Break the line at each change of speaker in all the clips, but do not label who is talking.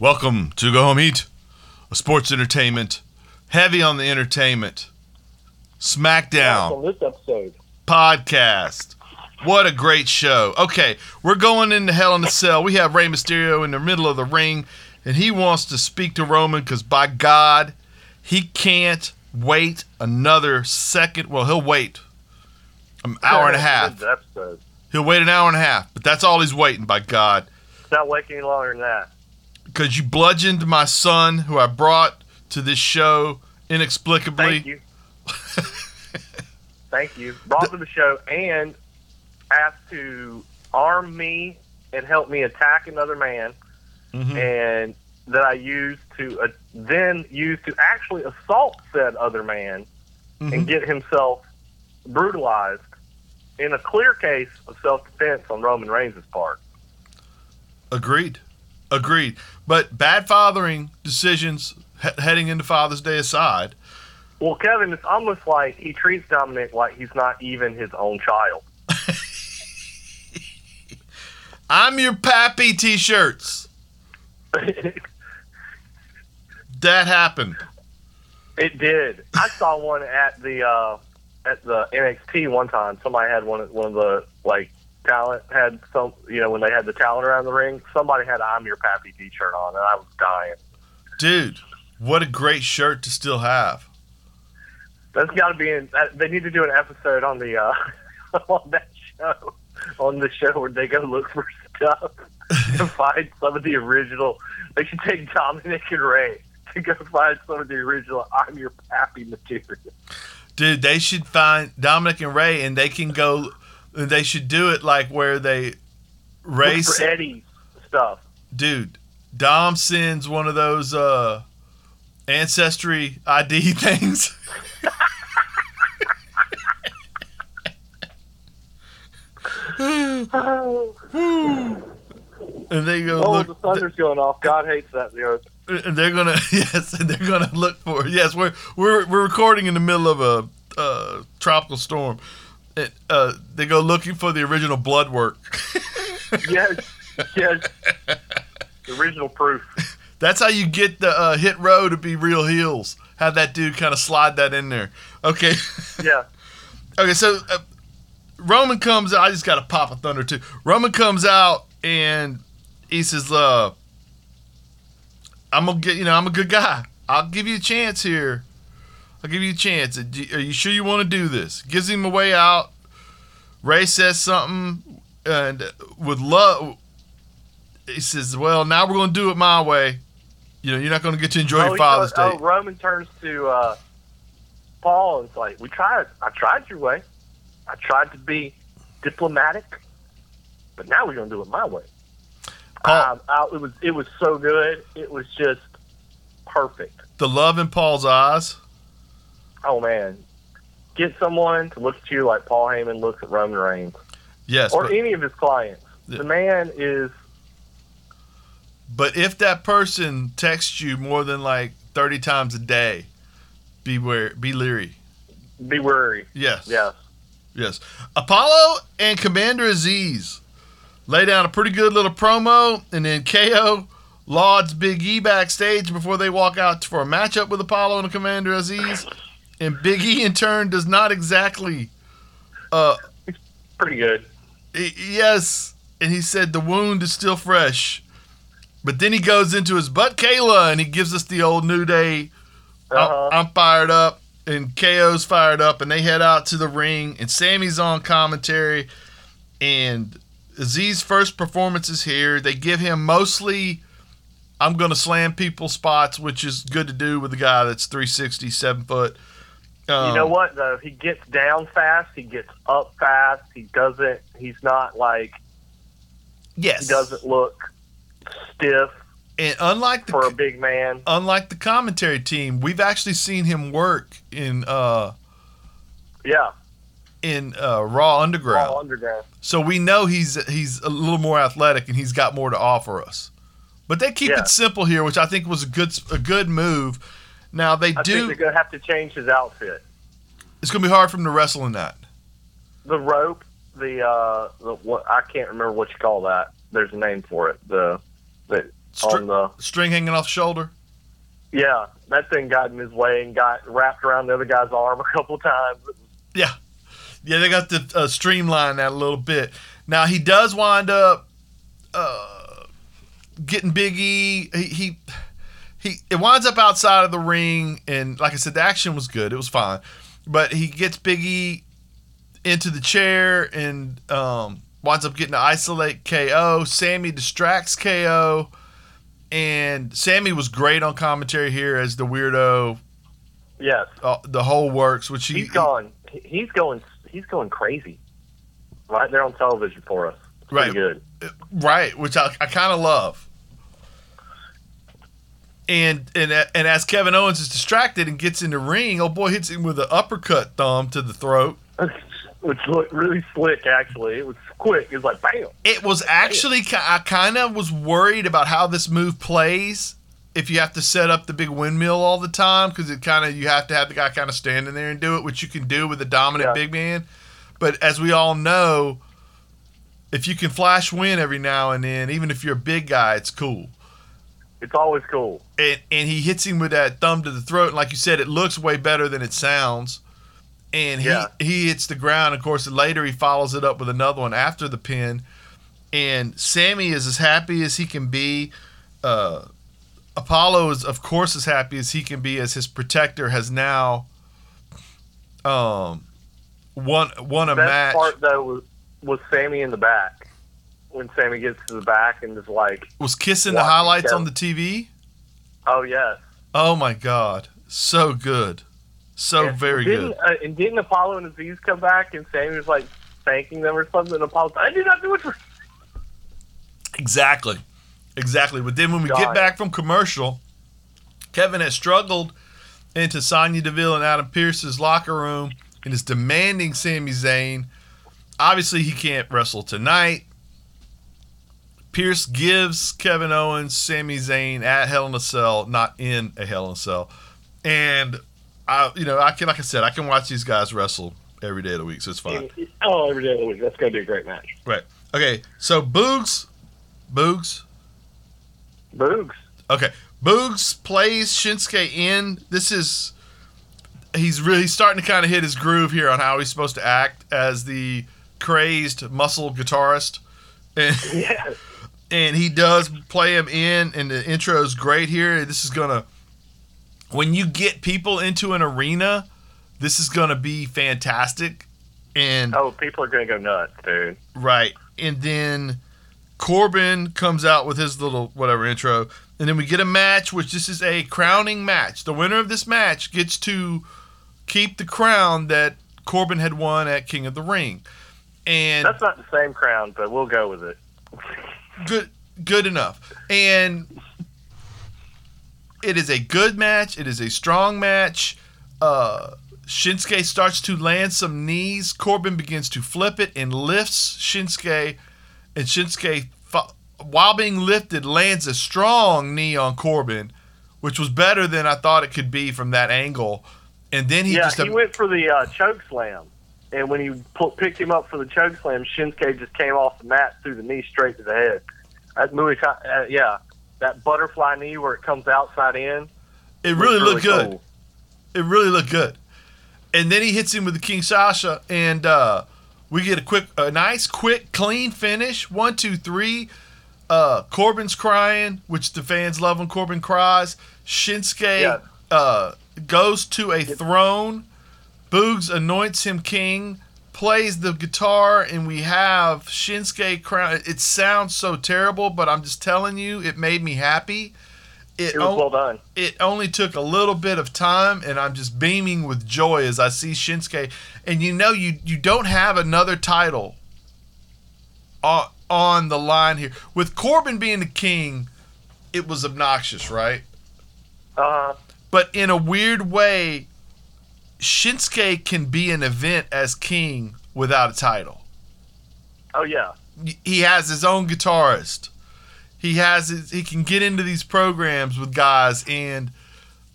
Welcome to Go Home Eat, a sports entertainment, heavy on the entertainment, SmackDown
on this episode.
podcast. What a great show. Okay, we're going into Hell in a Cell. We have Rey Mysterio in the middle of the ring, and he wants to speak to Roman because, by God, he can't wait another second. Well, he'll wait an hour and a half. He'll wait an hour and a half, but that's all he's waiting, by God.
It's not waiting any longer than that.
Because you bludgeoned my son, who I brought to this show inexplicably.
Thank you. Thank you. Brought to the show and asked to arm me and help me attack another man,
Mhm.
and that I used to uh, then use to actually assault said other man
Mhm.
and get himself brutalized in a clear case of self defense on Roman Reigns' part.
Agreed. Agreed. But bad fathering decisions he- heading into Father's Day aside,
Well, Kevin, it's almost like he treats Dominic like he's not even his own child.
I'm your pappy t shirts. That happened.
It did. I saw one at the uh, at the NXT one time. Somebody had one. One of the like talent had some. You know, when they had the talent around the ring, somebody had "I'm Your Pappy" T-shirt on, and I was dying.
Dude, what a great shirt to still have.
That's got to be in. that- They need to do an episode on the uh, on that show on the show where they go look for stuff and find some of the original. They should take Dominic and Rey to go find some of the original "I'm Your Pappy" material.
Dude, they should find Dominic and Rey and they can go, they should do it like where they
Look
race.
for Eddie's stuff.
Dude, Dom sends one of those uh, ancestry ID things. And they go
Oh,
look.
the thunder's going off. God hates that. You know,
and they're gonna yes, they're gonna look for it. Yes, we're we're we're recording in the middle of a uh, tropical storm. And, uh, they go looking for the original blood work.
yes, yes. The original proof.
That's how you get the uh, Hit Row to be real heels. Have that dude kind of slide that in there. Okay,
Yeah.
okay. So uh, Roman comes out. I just got to pop a thunder too. Roman comes out and he says, uh, "I'm gonna get you know I'm a good guy. I'll give you a chance here. I'll give you a chance. Are you- sure you want to do this?" Gives him a way out. Rey says something, and with love, he says, "Well, now we're gonna do it my way. You know, you're not gonna get to enjoy
oh,
your Father's
goes-
Day."
oh, Roman turns to uh, Paul and it's like, "We tried. I tried your way. I tried to be diplomatic, but now we're gonna do it my way."
Paul-
Um, I- it was it was so good. It was just perfect.
the love in Paul's eyes.
Oh man, get someone to look at you like Paul Heyman looks at Roman Reigns.
Yes,
or
but,
any of his clients.
Yeah.
The man is
but if that person texts you more than like 30 times a day, beware, be leery.
be wary.
Yes.
Yes.
Yes. Apollo and Commander Azeez lay down a pretty good little promo, and then KO lauds Big E backstage before they walk out for a matchup with Apollo and Commander Azeez. And Big E, in turn, does not exactly. Uh,
Pretty good.
y- yes, and he said the wound is still fresh. But then he goes into his butt Kayla and he gives us the old New Day
Uh-huh.
I'm, I'm fired up, and KO's fired up, and they head out to the ring, and Sami's on commentary, and Z's first performance is here. They give him mostly, I'm going to slam people spots, which is good to do with a guy that's 360, seven foot. Um,
you know what though? He gets down fast. He gets up fast. He doesn't. He's not like
Yes.
he doesn't look stiff
And unlike the
for a big man.
unlike the commentary team, we've actually seen him work in uh
Yeah.
in uh, Raw Underground.
All underground.
So we know he's he's a little more athletic and he's got more to offer us. But they keep
Yeah.
it simple here, which I think was a good a good move. Now they
I
do.
they're gonna have to change his outfit.
It's gonna be hard for him to wrestle in that.
The rope. The uh. The what? I can't remember what you call that. There's a name for it. The. The
Str-
on the
string hanging off the shoulder.
yeah. That thing got in his way and got wrapped around the other guy's arm a couple times.
Yeah, yeah, they got to uh, streamline that a little bit. Now he does wind up uh, getting Big E. He, he he it winds up outside of the ring, and like I said, the action was good. It was fine, but he gets Big E into the chair and um, winds up getting to isolate KO. Sami distracts KO, and Sami was great on commentary here as the weirdo.
Yes,
Uh, the whole works, which he
he's going. he- He's going. He's going crazy. Right there on television for us. It's
Right.
Good.
Right, which I, I kind of love. And and and as Kevin Owens is distracted and gets in the ring, oh boy hits him with an uppercut thumb to the throat.
Which looked really slick. Actually, it was quick. It was like bam.
It was actually ki- I kind of was worried about how this move plays if you have to set up the big windmill all the time because it kind of you have to have the guy kind of standing there and do it, which you can do with a dominant
Yeah.
big man. But as we all know, if you can flash win every now and then, even if you're a big guy, it's cool.
It's always cool.
and, and he hits him with that thumb to the throat. And like you said, it looks way better than it sounds. And he,
Yeah.
he hits the ground. Of course, later he follows it up with another one after the pin. And Sami is as happy as he can be. Uh, Apollo is, of course, as happy as he can be as his protector has now um, won won a
Best
match.
part though was was Sami in the back. When Sami gets to the back and is like,
was kissing the highlights on the TV.
"Oh yes."
Oh my God, so good, so very
didn't,
good.
Uh, and didn't Apollo and Azeez come back and Sami was like thanking them or something? And Apollo, I did not do it for.
Exactly. Exactly. But then when we get back from commercial, Kevin has struggled into Sonya Deville and Adam Pearce's locker room and is demanding Sami Zayn. Obviously, he can't wrestle tonight. Pearce gives Kevin Owens Sami Zayn at Hell in a Cell, not in a Hell in a Cell. And I, you know, I can, like I said, I can watch these guys wrestle every day of the week, so it's fine.
Oh, every day of the week. That's going to be a great match.
Right. Okay. So Boogs, Boogs,
Boogs.
Okay, Boogs plays Shinsuke in. This is he's really starting to kind of hit his groove here on how he's supposed to act as the crazed muscle guitarist, and
Yeah.
And he does play him in. And the intro is great here. This is gonna when you get people into an arena, this is gonna be fantastic. And
Oh, people are going to go nuts, dude.
Right. And then Corbin comes out with his little whatever intro. And then we get a match, which this is a crowning match. The winner of this match gets to keep the crown that Corbin had won at King of the Ring. And
That's not the same crown, but we'll go with it.
good good enough. And it is a good match. It is a strong match. Uh Shinsuke starts to land some knees. Corbin begins to flip it and lifts Shinsuke. And Shinsuke, while being lifted, lands a strong knee on Corbin, which was better than I thought it could be from that angle. And then he
yeah,
just
he went for the uh, choke slam. And when he picked him up for the choke slam, Shinsuke just came off the mat through the knee straight to the head. That Thai, uh, yeah, that butterfly knee where it comes outside in.
it really looked good.
cool.
It really looked good. And then he hits him with the Kinshasa, and uh, we get a quick, a nice, quick, clean finish. One, two, three. Uh, Corbin's crying, which the fans love when Corbin cries. Shinsuke
Yeah.
uh, goes to a throne. Boogs anoints him king, plays the guitar, and we have Shinsuke crown. It sounds so terrible, but I'm just telling you, it made me happy.
It was
on-
well done.
it only took a little bit of time and I'm just beaming with joy as I see Shinsuke and you know you you don't have another title on on the line here with Corbin being the king it was obnoxious right
Uh,
but in a weird way Shinsuke can be an event as king without a title
oh yeah,
he has his own guitarist. He has his, he can get into these programs with guys and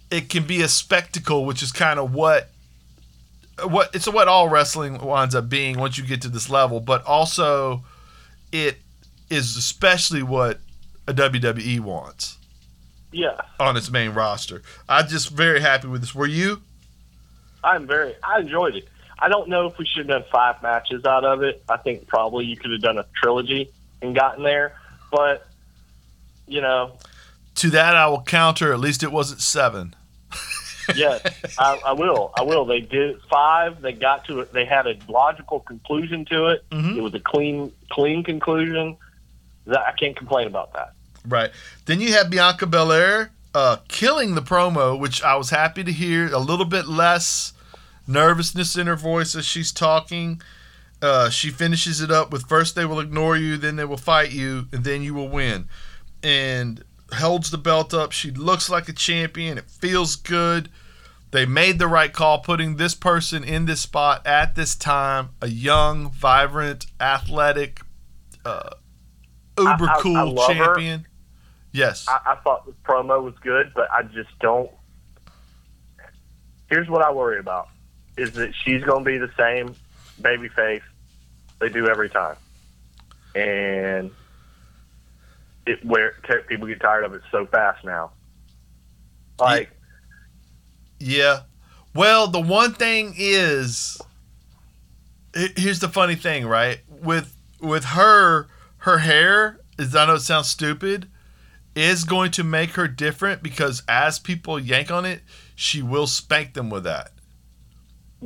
it can be a spectacle, which is kind of what what it's what all wrestling winds up being once you get to this level, but also it is especially what a WWE wants
Yeah,
on its main roster. I'm just very happy with this. Were you?
I'm very. I enjoyed it. I don't know if we should have done five matches out of it. I think probably you could have done a trilogy and gotten there, but you know,
To that, I will counter. At least it wasn't seven.
yes, I, I will. I will. They did five. They got to it. They had a logical conclusion to it.
Mhm.
It was a clean, clean conclusion. That I can't complain about that.
Right. Then you have Bianca Belair uh, killing the promo, which I was happy to hear. A little bit less nervousness in her voice as she's talking. Uh, she finishes it up with first they will ignore you, then they will fight you, and then you will win. And holds the belt up. She looks like a champion. It feels good. They made the right call putting this person in this spot at this time. A young, vibrant, athletic, uh, uber
I- I
cool
her.
champion. Yes.
I, I thought the promo was good, but I just don't. Here's what I worry about: is that she's going to be the same baby face they do every time, and it where people get tired of it so fast now. Like,
Yeah. Well, the one thing is, here's the funny thing, right? With with her, her hair is. I know it sounds stupid, is going to make her different because as people yank on it, she will spank them with that,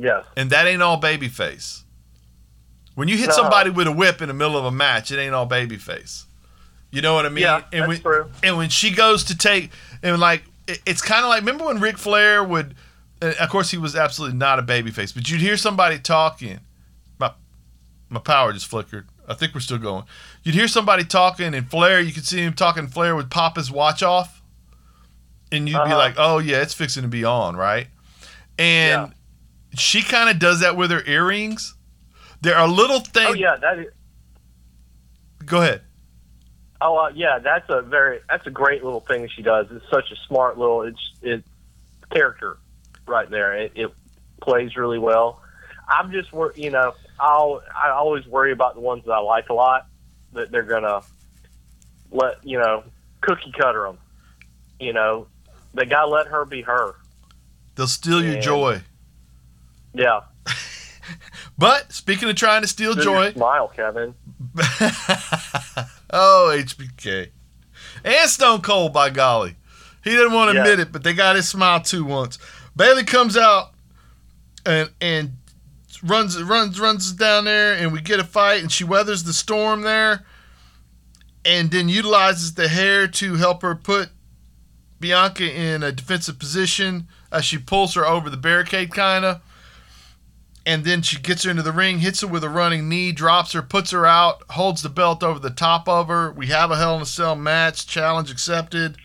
yes,
and that ain't all babyface. When you hit
No.
somebody with a whip in the middle of a match, it ain't all babyface. You know what I mean?
yeah,
and
that's
when,
true.
and when she goes to take and like it- it's kind of like remember when Ric Flair would of course he was absolutely not a babyface but you'd hear somebody talking my my power just flickered I think we're still going you'd hear somebody talking and Flair you could see him talking Flair would pop his watch off and you'd be
Uh-huh.
like oh yeah it's fixing to be on right and
Yeah.
She kind of does that with her earrings there are little things
Oh yeah, that is.
go ahead
Oh uh, yeah, that's a very that's a great little thing she does. It's such a smart little it's it character right there. It, it plays really well. I'm just wor you know I'll I always worry about the ones that I like a lot that they're gonna let you know cookie cutter them. You know they gotta let her be her.
they'll steal your joy
Yeah,
but speaking of trying to steal joy
smile, Kevin.
oh, HBK. And Stone Cold, by golly. He didn't want to
Yeah.
admit it, but they got his smile too once. Bayley comes out and and runs runs runs down there and we get a fight and she weathers the storm there and then utilizes the hair to help her put Bianca in a defensive position as she pulls her over the barricade kind of and then she gets her into the ring, hits her with a running knee, drops her, puts her out, holds the belt over the top of her. We have a Hell in a Cell match, challenge accepted.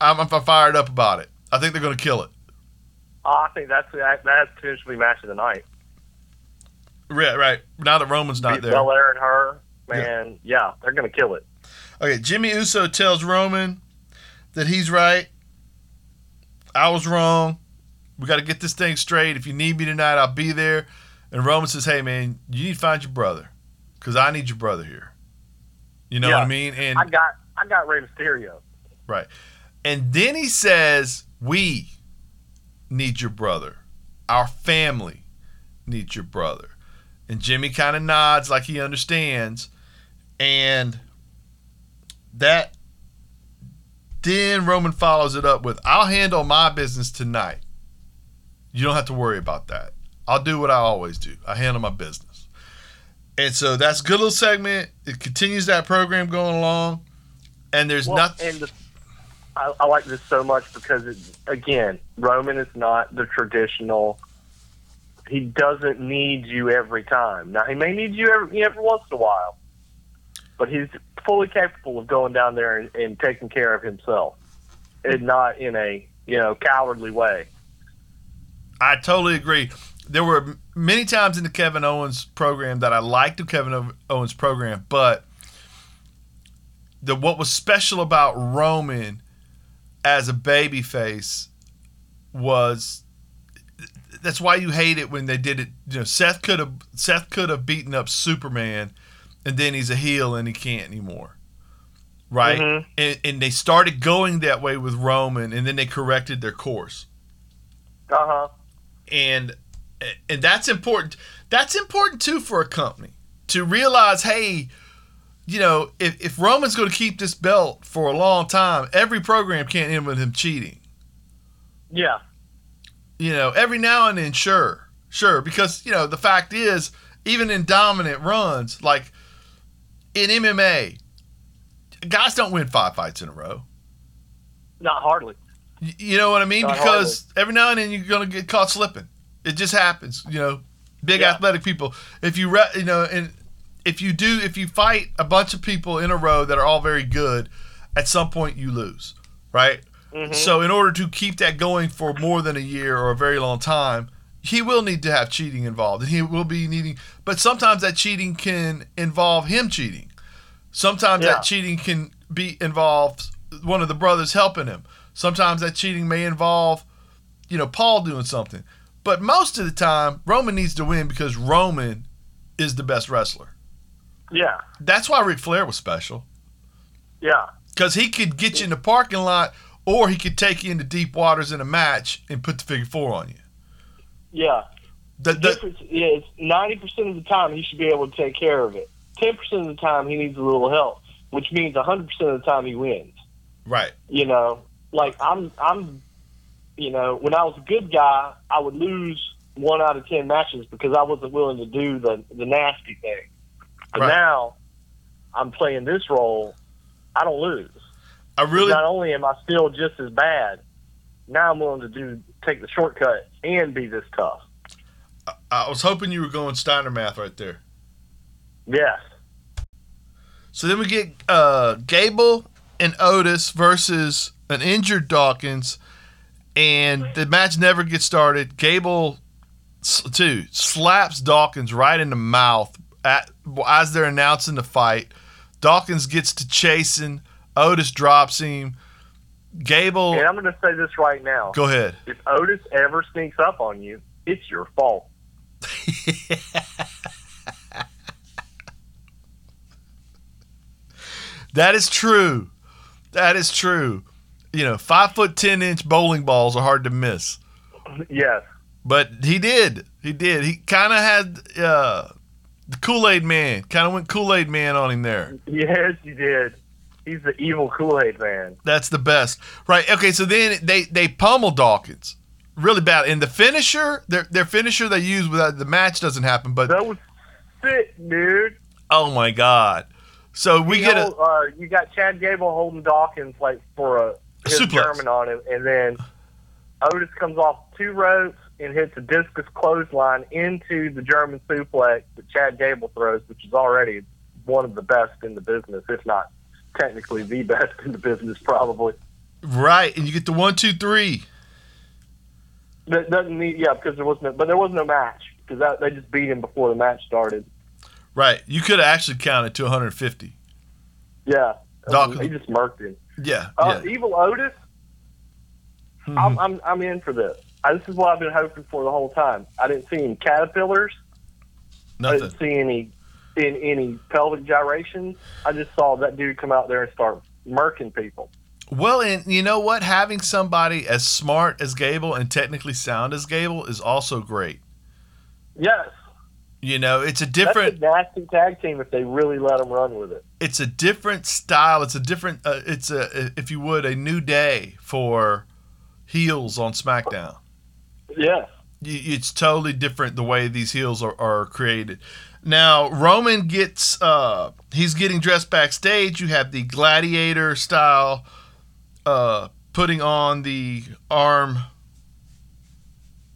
I'm, I'm fired up about it. I think they're going to kill it.
Oh, I think that's that's potentially match of the night.
Right, right. Now that Roman's not there.
Belair and her, man, yeah, they're gonna kill it.
Okay, Jimmy Uso tells Roman that he's right. I was wrong. We got to get this thing straight. If you need me tonight, I'll be there. And Roman says, "Hey, man, you need to find your brother, because I need your brother here." You know what I mean? And
I got I got Rey Mysterio. Right.
And then he says, We need your brother. Our family needs your brother. And Jimmy kind of nods like he understands. And that then Roman follows it up with, I'll handle my business tonight. You don't have to worry about that. I'll do what I always do. I handle my business. And so that's a good little segment. It continues that program going along. And there's
Well,
nothing.
and the, I, I like this so much because it, again, Roman is not the traditional. He doesn't need you every time. Now he may need you every, every once in a while, but he's fully capable of going down there and, and taking care of himself, and not in a you know cowardly way.
I totally agree. There were many times in the Kevin Owens program that I liked the Kevin Owens program, but the what was special about Roman as a babyface was that's why you hate it when they did it. You know, Seth could have Seth could have beaten up Superman, and then he's a heel and he can't anymore. right?
Mhm.
And, and they started going that way with Roman, and then they corrected their course.
Uh huh.
And and that's important that's important too for a company to realize hey you know if, if roman's going to keep this belt for a long time every program can't end with him cheating
Yeah.
you know every now and then sure sure because you know the fact is even in dominant runs like in mma guys don't win five fights in a row
Not hardly.
You know what I mean?
Not
because every now and then you're gonna get caught slipping. It just happens. You know, big
Yeah.
athletic people. If you re- you know, and if you do, if you fight a bunch of people in a row that are all very good, at some point you lose, right?
Mhm.
So in order to keep that going for more than a year or a very long time, he will need to have cheating involved, and he will be needing. But sometimes that cheating can involve him cheating. Sometimes
Yeah.
that cheating can be involved one of the brothers helping him. Sometimes that cheating may involve, you know, Paul doing something. But most of the time, Roman needs to win because Roman is the best wrestler.
Yeah.
That's why Ric Flair was special
Yeah.
because he could get you in the parking lot, or he could take you into deep waters in a match and put the figure four on you.
Yeah.
The,
The
the,
difference is ninety percent of the time he should be able to take care of it. Ten percent of the time he needs a little help, which means hundred percent of the time he wins.
right,
You know, like I'm, I'm, you know, when I was a good guy, I would lose one out of ten matches because I wasn't willing to do the the nasty thing. But
Right.
now I'm playing this role. I don't lose.
I really,
Not only am I still just as bad, now I'm willing to do take the shortcut and be this tough.
I was hoping you were going Steiner math right there.
Yes.
So then we get uh, Gable and Otis versus an injured Dawkins, and the match never gets started. Gable, too, slaps Dawkins right in the mouth at, as they're announcing the fight. Dawkins gets to chasing. Otis drops him. Gable,
And I'm going to say this right now.
go ahead.
If Otis ever sneaks up on you, it's your fault.
That is true. That is true. You know, five foot ten inch bowling balls are hard to miss.
Yes.
But he did. He did. He kind of had uh, the Kool Aid Man. Kind of went Kool Aid Man on him there.
Yes, he did. He's the evil Kool Aid man.
That's the best. Right. Okay. So then they they pummel Dawkins really bad. And the finisher, their their finisher they use without the match doesn't happen. But
That was sick, dude.
oh my god. So we
You
get
know,
a
uh, you got Chad Gable holding Dawkins like for a his
Suplex.
German on him, and then Otis comes off two ropes and hits a discus clothesline into the German suplex that Chad Gable throws, which is already one of the best in the business, if not technically the best in the business, probably.
right, and you get the one two three.
That doesn't need, yeah, because there was no, but there was no match because they just beat him before the match started.
Right. You could have actually counted to 150.
Yeah,
Dawkins.
he just murked him.
Yeah.
Uh,
yeah.
Evil Otis,
Mhm.
I'm, I'm I'm in for this. I, this is what I've been hoping for the whole time. I didn't see any caterpillars. I didn't see any in any pelvic gyrations. I just saw that dude come out there and start murking people.
Well, and you know what? Having somebody as smart as Gable and technically sound as Gable is also great.
Yes,
You know, it's a
that's
different
a nasty tag team if they really let them run with it.
it's a different style. It's a different uh, it's a if you would a new day for heels on SmackDown. Yeah, It's totally different the way these heels are, are created. Now Roman gets uh he's getting dressed backstage. You have the gladiator style uh putting on the arm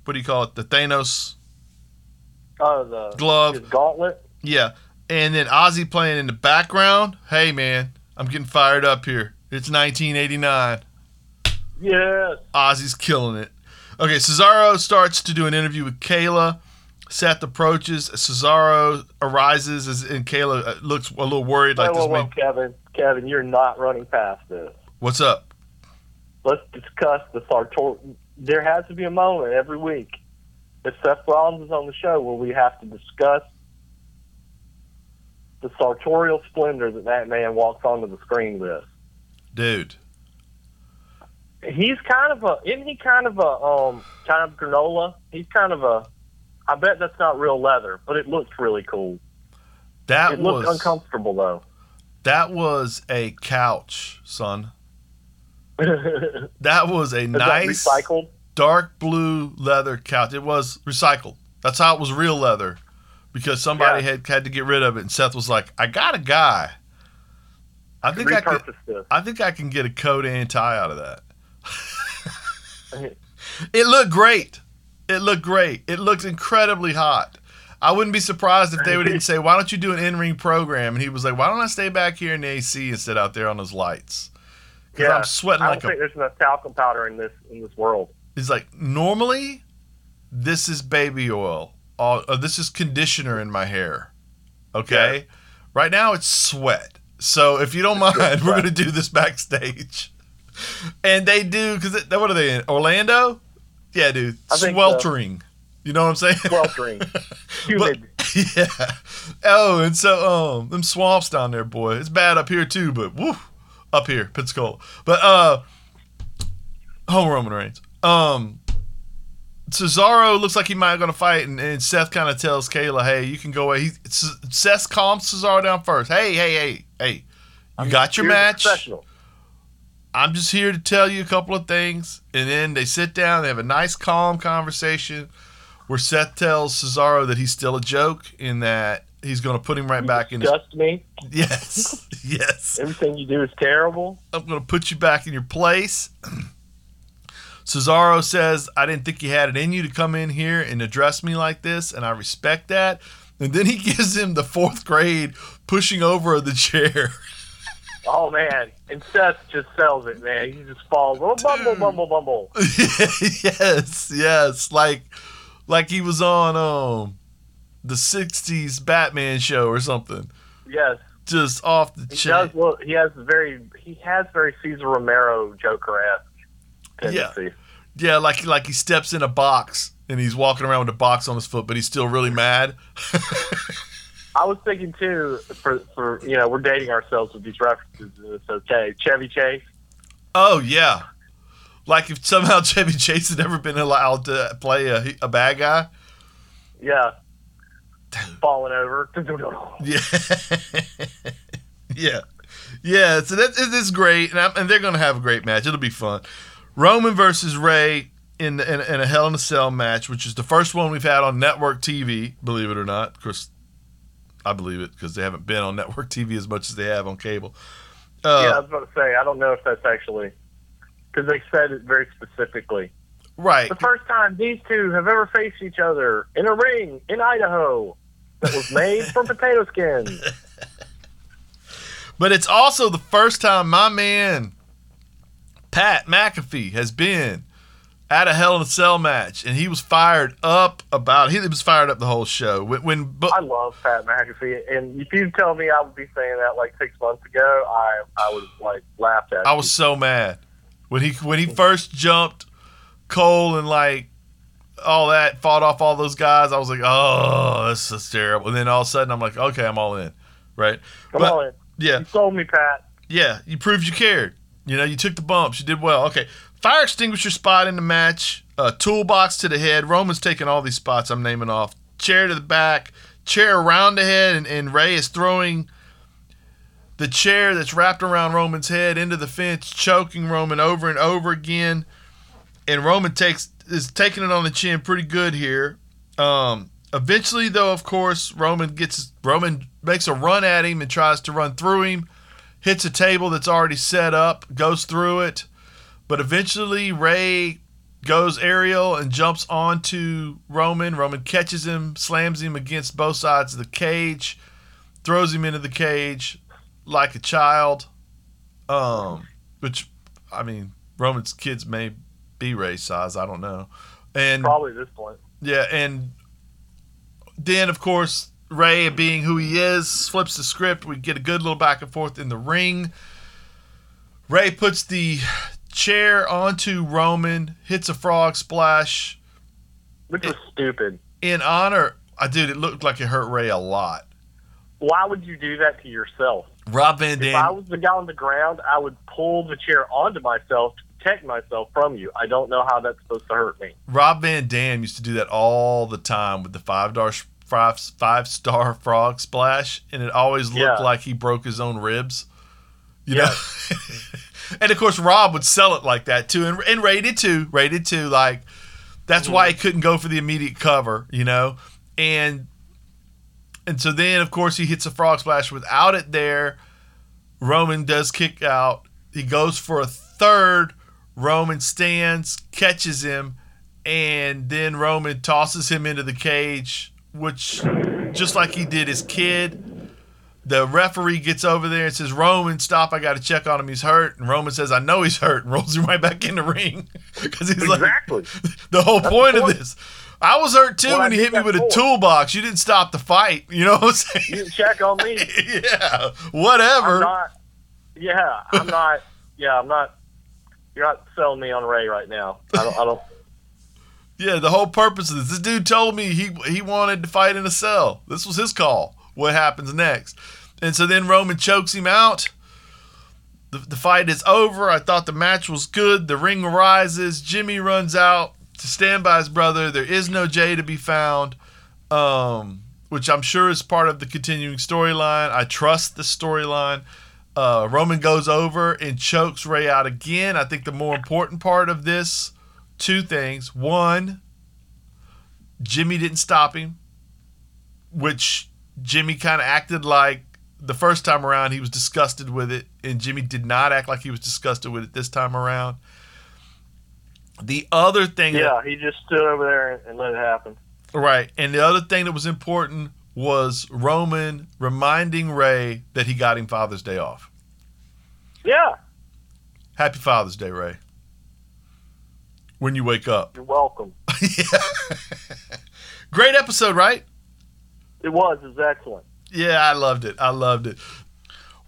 what do you call it? The Thanos
uh, the
glove.
gauntlet.
Yeah. And then Ozzy playing in the background. Hey man, I'm getting fired up here. It's 1989.
Yes,
Ozzy's killing it. Okay, Cesaro starts to do an interview with Kayla. Seth approaches. Cesaro arises, as, and Kayla uh, looks a little worried, like
whoa,
this
whoa. Kevin, Kevin, you're not running past this.
What's up?
Let's discuss the Sartor. There has to be a moment every week that Seth Rollins is on the show where we have to discuss the sartorial splendor that that man walks onto the screen with.
dude.
He's kind of a, isn't he kind of a, um, kind of granola? He's kind of a, I bet that's not real leather, but it looks really cool.
That
It looks
was
uncomfortable though.
that was a couch, son. That was a
that
nice
recycled?
Dark blue leather couch. It was recycled. That's how it was real leather, because somebody
Yeah.
had had to get rid of it. And Seth was like, "I got a guy. I think I can.
This.
I think I can get a coat and tie out of that." it looked great. It looked great. It looked incredibly hot. I wouldn't be surprised if they didn't say, "Why don't you do an in-ring program?" And he was like, "Why don't I stay back here in the AC and sit out there on those lights?" Because
Yeah.
I'm sweating
I
like a
think there's enough talcum powder in this in this world.
He's like, normally, this is baby oil. All, uh, this is conditioner in my hair. Okay? Right now, it's sweat. So if you don't mind, we're going to do this backstage. And they do, because what are they in? Orlando? Yeah, dude.
I so.
Sweltering. You know what I'm saying?
Sweltering, humid.
yeah. Oh, and so um, them swamps down there, boy. It's bad up here too, but woo, up here, Pensacola. But uh, home Roman Reigns. Um, Cesaro looks like he might going to fight, and, and Seth kind of tells Kayla, "Hey, you can go away." He Seth calms Cesaro down first. Hey, hey, hey, hey, you got your match. I'm just here to tell you a couple of things. And then they sit down, they have a nice, calm conversation where Seth tells Cesaro that he's still a joke and that he's going to put him right back in.
Disgust me.
Yes, yes.
Everything you do is terrible.
I'm going to put you back in your place. Cesaro says, I didn't think you had it in you to come in here and address me like this, and I respect that. And then he gives him the fourth grade pushing over of the chair.
Oh man, and Seth just sells it, man. He just falls. Oh, bumble, bumble, bumble.
yes, yes, like like he was on um the '60s Batman show or something,
Yes,
just off the
he
chain.
does. Look, he has very, he has very Cesar Romero Joker esque tendency.
Yeah, like like he steps in a box and he's walking around with a box on his foot, but he's still really mad.
I was thinking too, for for you know, we're dating ourselves with these references, and it's okay. Chevy Chase.
oh yeah, like if somehow Chevy Chase had never been allowed to play a, a bad guy.
Yeah. Falling over.
Yeah, yeah, yeah. So that is great, and, I'm, and they're gonna have a great match. It'll be fun. Roman versus Rey in, in in a Hell in a Cell match, which is the first one we've had on network TV. Believe it or not, of course, I believe it because they haven't been on network TV as much as they have on cable. Uh,
yeah, I was about to say, I don't know if that's actually because they said it very specifically.
Right.
The first time these two have ever faced each other in a ring in Idaho that was made from potato skins.
But it's also the first time my man Pat McAfee has been at a Hell in a Cell match, and he was fired up about. He was fired up the whole show when. when but
I love Pat McAfee, and if you tell me I would be saying that like six months ago, I I would like laughed at.
I
you.
was so mad when he when he first jumped Cole and like all that fought off all those guys. I was like, oh, this is terrible. And then all of a sudden, I'm like, okay, I'm all in, right?
Come
but-
on,
Yeah,
you sold me, Pat.
Yeah, you proved you cared. You know, you took the bumps. You did well. Okay. Fire extinguisher spot in the match. Uh, toolbox to the head. Roman's taking all these spots I'm naming off. Chair to the back. Chair around the head. And, and Rey is throwing the chair that's wrapped around Roman's head into the fence, choking Roman over and over again. And Roman takes is taking it on the chin pretty good here. Um, eventually, though, of course, Roman gets Roman makes a run at him and tries to run through him hits a table that's already set up, goes through it, but eventually Rey goes aerial and jumps onto Roman. Roman catches him, slams him against both sides of the cage, throws him into the cage like a child. Um, which I mean, Roman's kids may be Rey's size. I don't know. And
Probably at this point.
yeah, and then of course Rey, being who he is, flips the script. We get a good little back and forth in the ring. Rey puts the chair onto Roman, hits a frog splash
Which was stupid.
in honor. I dude, it looked like it hurt Rey a lot.
why would you do that to yourself?
Rob Van Dam.
If I was the guy on the ground, I would pull the chair onto myself to protect myself from you. I don't know how that's supposed to hurt me.
Rob Van Dam used to do that all the time with the five star five, five star frog splash, and it always looked
Yeah.
like he broke his own ribs. You
Yeah.
know. and of course, Rob would sell it like that too, and, and too. Rey did too. Like that's why he mm-hmm. couldn't go for the immediate cover, you know, and and so then of course he hits a frog splash without it there. Roman does kick out. He goes for a third. Roman stands, catches him, and then Roman tosses him into the cage, which just like he did his kid. The referee gets over there and says, Roman, stop. I got to check on him. He's hurt. And Roman says, I know he's hurt. And rolls him right back in the ring. Because he's like, the whole point of
point.
this. I was hurt too
Well,
when he
think
hit me with a toolbox. You didn't stop the fight. You know what I'm
You
saying?
didn't check on me.
yeah, whatever.
I'm not. Yeah, I'm not. Yeah, I'm not. You're not selling me on Rey right now. I don't. I don't.
Yeah, the whole purpose of this. This dude told me he he wanted to fight in a cell. This was his call. What happens next? And so then Roman chokes him out. The, the fight is over. I thought the match was good. The ring rises. Jimmy runs out to stand by his brother. There is no Jay to be found, um, which I'm sure is part of the continuing storyline. I trust the storyline. Uh, Roman goes over and chokes Rey out again. I think the more important part of this two things. One, Jimmy didn't stop him, which Jimmy kind of acted like the first time around he was disgusted with it, and Jimmy did not act like he was disgusted with it this time around. The other thing, that-
Yeah, he just stood over there and let it happen.
right, and the other thing that was important was Roman reminding Rey that he got him Father's Day off.
Yeah,
Happy Father's Day, Rey. When you wake up.
you're welcome.
yeah. Great episode, right?
It was. It was excellent.
Yeah, I loved it. I loved it.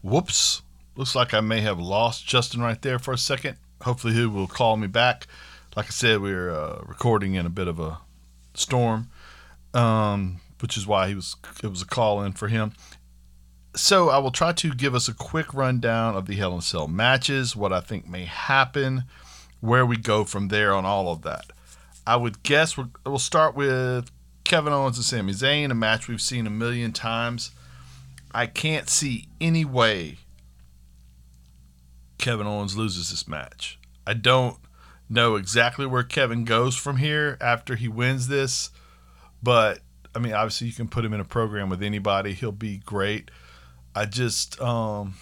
Whoops. Looks like I may have lost Justin right there for a second. Hopefully, he will call me back. Like I said, we are uh, recording in a bit of a storm, um, which is why he was. It was a call in for him. So I will try to give us a quick rundown of the Hell in Cell matches, what I think may happen, where we go from there on all of that. I would guess we're, we'll start with Kevin Owens and Sami Zayn, a match we've seen a million times. I can't see any way Kevin Owens loses this match. I don't know exactly where Kevin goes from here after he wins this, but I mean, obviously, you can put him in a program with anybody, he'll be great. I just, um,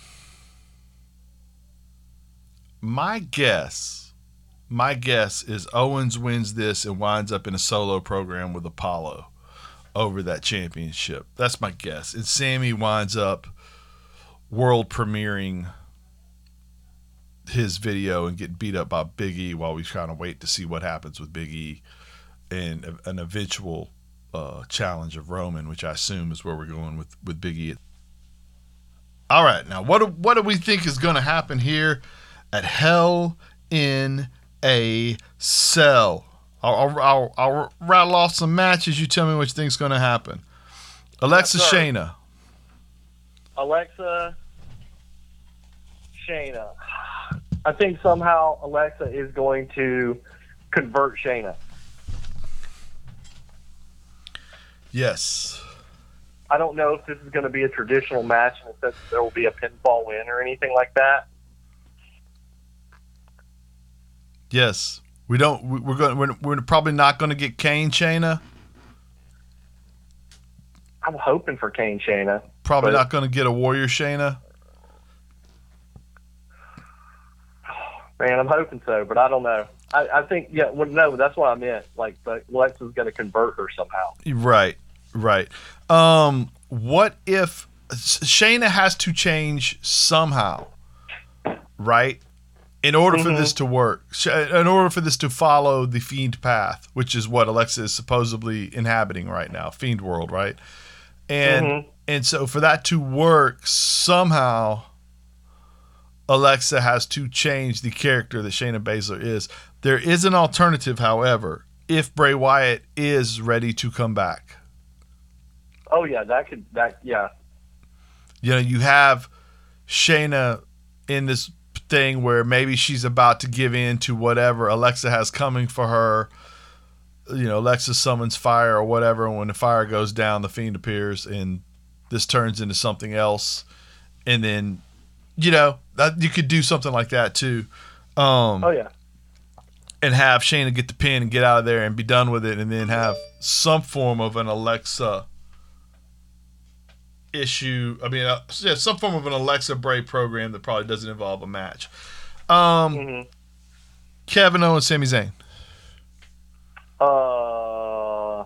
my guess, my guess is Owens wins this and winds up in a solo program with Apollo over that championship. That's my guess. And Sami winds up world premiering his video and getting beat up by Big E while we kind of wait to see what happens with Big E and an eventual uh, challenge of Roman, which I assume is where we're going with, with Big E. All right, now what do, what do we think is going to happen here at Hell in a Cell? I'll, I'll, I'll, I'll rattle off some matches. You tell me what you think's going to happen. Alexa
Yes.
Shayna.
Alexa, Shayna. I think somehow Alexa is going to convert Shayna.
Yes.
I don't know if this is going to be a traditional match and if there will be a pinfall win or anything like that.
Yes. We don't. we- We're going. We're, we're probably not going to get Kane Shayna.
I'm hoping for Kane Shayna.
Probably not going to get a Warrior Shayna.
Man, I'm hoping so, but I don't know. I, I think, yeah, well, no, that's what I meant. Like, but Alexa's going to convert her somehow.
Right. Right. Um. What if Shayna has to change somehow? Right. In order for
Mhm.
this to work, in order for this to follow the fiend path, which is what Alexa is supposedly inhabiting right now, fiend world, right? And
Mhm.
and so for that to work somehow, Alexa has to change the character that Shayna Baszler is. There is an alternative, however, if Bray Wyatt is ready to come back.
Oh, yeah, that could, that, yeah.
You know, you have Shayna in this thing where maybe she's about to give in to whatever Alexa has coming for her. You know, Alexa summons fire or whatever, and when the fire goes down, the fiend appears, and this turns into something else. And then, you know, that, you could do something like that too. Um,
Oh yeah.
and have Shayna get the pin and get out of there and be done with it, and then have some form of an Alexa issue. I mean, uh, yeah, some form of an Alexa Bray program that probably doesn't involve a match. Um,
Mhm.
Kevin Owens, Sami Zayn.
Uh,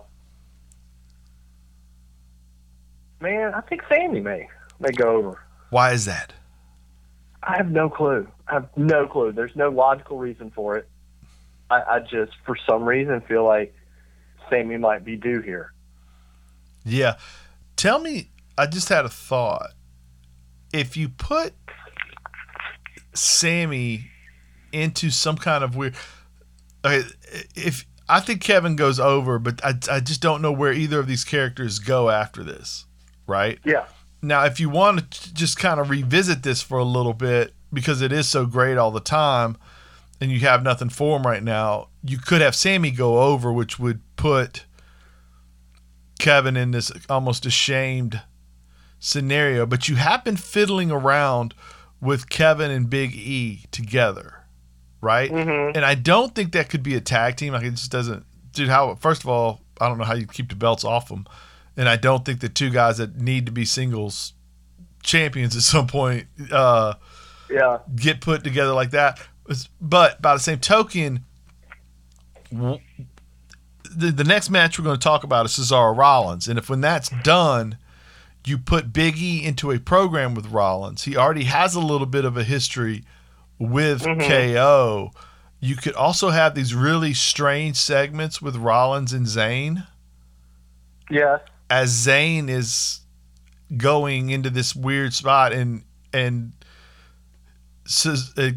man, I think Sami may may go over.
Why is that?
I have no clue. I have no clue. There's no logical reason for it. I, I just, for some reason, feel like Sami might be due here.
Yeah, tell me. I just had a thought. If you put Sami into some kind of weird, okay, if I think Kevin goes over, but I, I just don't know where either of these characters go after this, right?
Yeah.
Now, if you want to just kind of revisit this for a little bit, because it is so great all the time, and you have nothing for him right now, you could have Sami go over, which would put Kevin in this almost ashamed scenario. But you have been fiddling around with Kevin and Big E together, right?
Mhm.
And I don't think that could be a tag team. Like it just doesn't, dude. How? First of all, I don't know how you keep the belts off them, and I don't think the two guys that need to be singles champions at some point uh,
Yeah.
get put together like that. But by the same token, the the next match we're going to talk about is Cesaro Rollins, and if when that's done, you put Big E into a program with Rollins, he already has a little bit of a history with KO. You could also have these really strange segments with Rollins and Zayn
Yes.
as Zayn is going into this weird spot and and uh,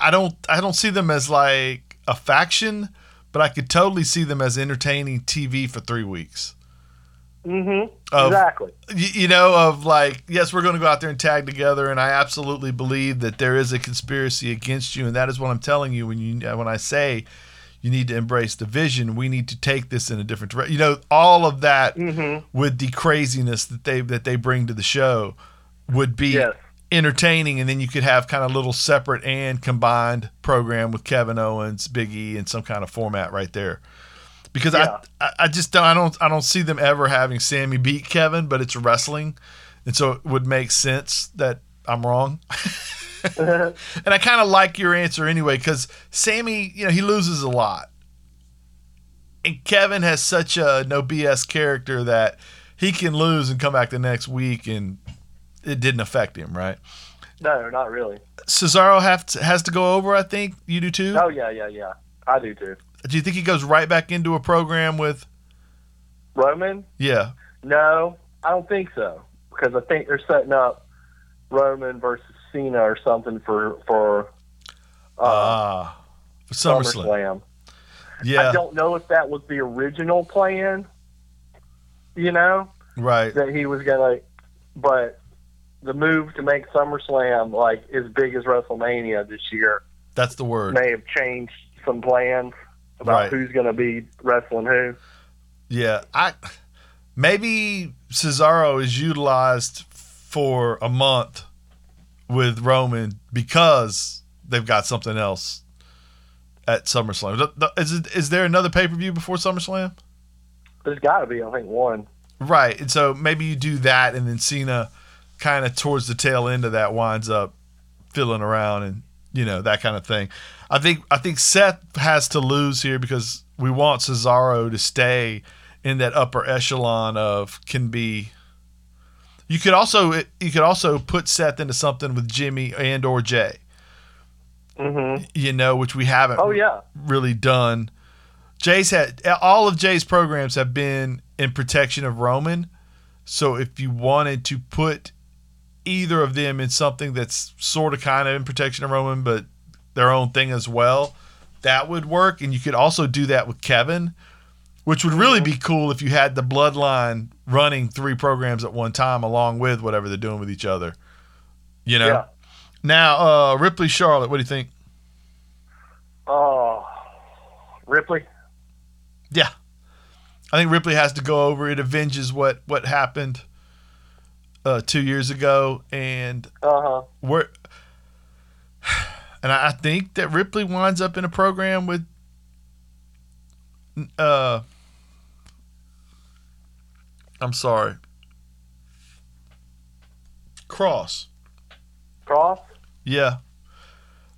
I don't I don't see them as like a faction, but I could totally see them as entertaining TV for three weeks.
Mm-hmm.
Of-
exactly.
You know, of like, yes, we're going to go out there and tag together, and I absolutely believe that there is a conspiracy against you, and that is what I'm telling you when you when I say you need to embrace the vision. We need to take this in a different direction. You know, all of that
Mm-hmm.
with the craziness that they that they bring to the show would be
Yes.
entertaining, and then you could have kind of little separate and combined program with Kevin Owens, Big E, and some kind of format right there. Because
Yeah.
I, I just don't I don't I don't see them ever having Sami beat Kevin, but it's wrestling, and so it would make sense that I'm wrong. and I kind of like your answer anyway, because Sami, you know, he loses a lot, and Kevin has such a no BS character that he can lose and come back the next week, and it didn't affect him, right?
No, not really.
Cesaro have to, has to go over. I think you do too.
Oh yeah, yeah, yeah. I do too.
Do you think he goes right back into a program with?
Roman?
Yeah,
No, I don't think so. Because I think they're setting up Roman versus Cena or something for for uh,
ah, for SummerSlam.
SummerSlam.
Yeah,
I don't know if that was the original plan. You know
right.
that he was gonna, but the move to make SummerSlam like as big as WrestleMania this year
That's the word.
may have changed some plans about
Right.
who's gonna be wrestling who.
Yeah, I maybe Cesaro is utilized for a month with Roman because they've got something else at SummerSlam. Is is there another pay per view before SummerSlam?
There's got to be, I think, one.
Right, and so maybe you do that, and then Cena kind of towards the tail end of that winds up fiddling around and you know that kind of thing. I think I think Seth has to lose here because we want Cesaro to stay in that upper echelon of can be. You could also you could also put Seth into something with Jimmy and or Jay,
hmm
you know, which we haven't
Oh yeah,
really done. Jay's had all of Jay's programs have been in protection of Roman. So if you wanted to put either of them in something that's sort of kind of in protection of Roman, but their own thing as well, that would work. And you could also do that with Kevin, which would really be cool if you had the bloodline running three programs at one time along with whatever they're doing with each other. You know.
Yeah.
Now, uh, Ripley Charlotte, what do you think?
Oh, Ripley.
Yeah. I think Ripley has to go over. It avenges what what happened uh, two years ago, and
Uh huh.
we're and I I think that Ripley winds up in a program with uh I'm sorry. Cross.
Cross.
Yeah.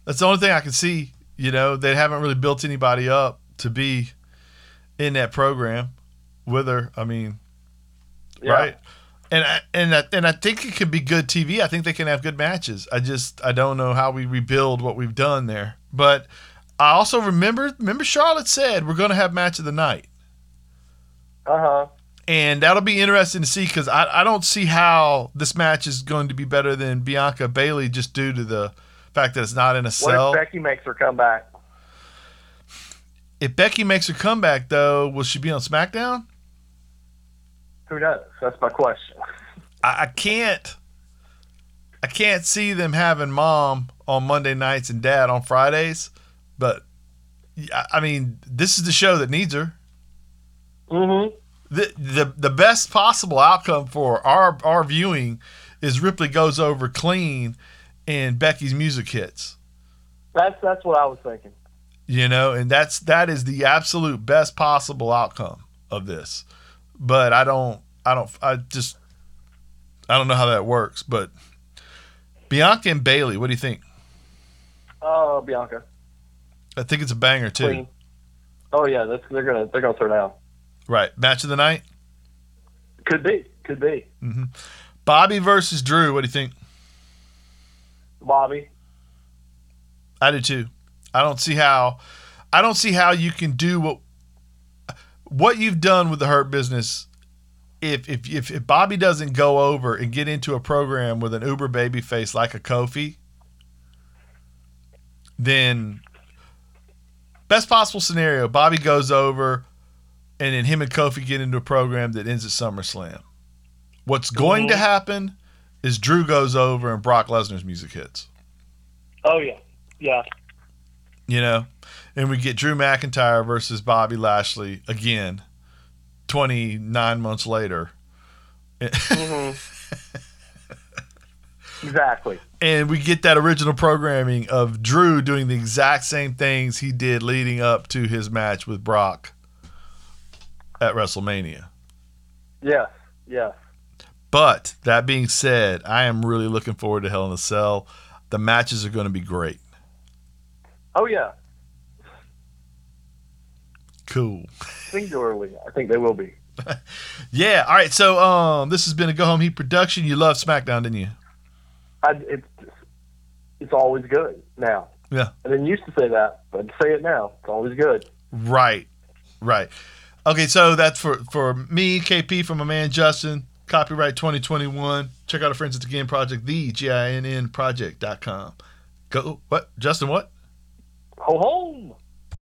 That's the only thing I can see. You know, they haven't really built anybody up to be in that program with her. I mean,
Yeah.
right? And I, and I, and I think it could be good TV. I think they can have good matches. I just I don't know how we rebuild what we've done there. But I also remember remember Charlotte said we're going to have match of the night,
Uh huh.
and that'll be interesting to see because I I don't see how this match is going to be better than Bianca Bayley just due to the fact that it's not in a cell.
What if Becky makes her come back?
If Becky makes her comeback though, will she be on SmackDown?
Who knows? That's my question.
I, I can't I can't see them having mom on Monday nights and dad on Fridays, but I I mean, this is the show that needs her.
Mm-hmm.
The the, the best possible outcome for our our viewing is Ripley goes over clean and Becky's music hits.
That's that's what I was thinking.
You know, and that's that is the absolute best possible outcome of this. But I don't I don't I just I don't know how that works, but Bianca and Bayley, what do you think?
Oh, Bianca.
I think it's a banger too.
Queen. Oh yeah, that's, they're gonna they're gonna throw down.
Right. Match of the night?
Could be. Could be. Mm-hmm.
Bobby versus Drew, what do you think?
Bobby.
I do too. I don't see how I don't see how you can do what what you've done with the hurt business if if if, if Bobby doesn't go over and get into a program with an uber baby face like a Kofi, then best possible scenario, Bobby goes over and then him and Kofi get into a program that ends at SummerSlam. What's going to
Mhm.
happen is Drew goes over and Brock Lesnar's music hits.
Oh yeah. Yeah.
You know, and we get Drew McIntyre versus Bobby Lashley again, 29 months later.
Mm-hmm. exactly.
And we get that original programming of Drew doing the exact same things he did leading up to his match with Brock at WrestleMania.
Yes. Yes.
But that being said, I am really looking forward to Hell in a Cell. The matches are going to be great.
Oh yeah.
Cool.
Singularly, I think they will be.
Yeah. All right. So um, this has been a Go Home Heat production. You love SmackDown, didn't you?
I, it's it's always good now.
Yeah.
I didn't used to say that, but say it now. It's always good.
Right, right. Okay, so that's for for me, KP, from my man Justin. Copyright 2021. Check out our friends at the Ginn Project, the G I N N Project.com. Go, what? Justin, what?
Ho home!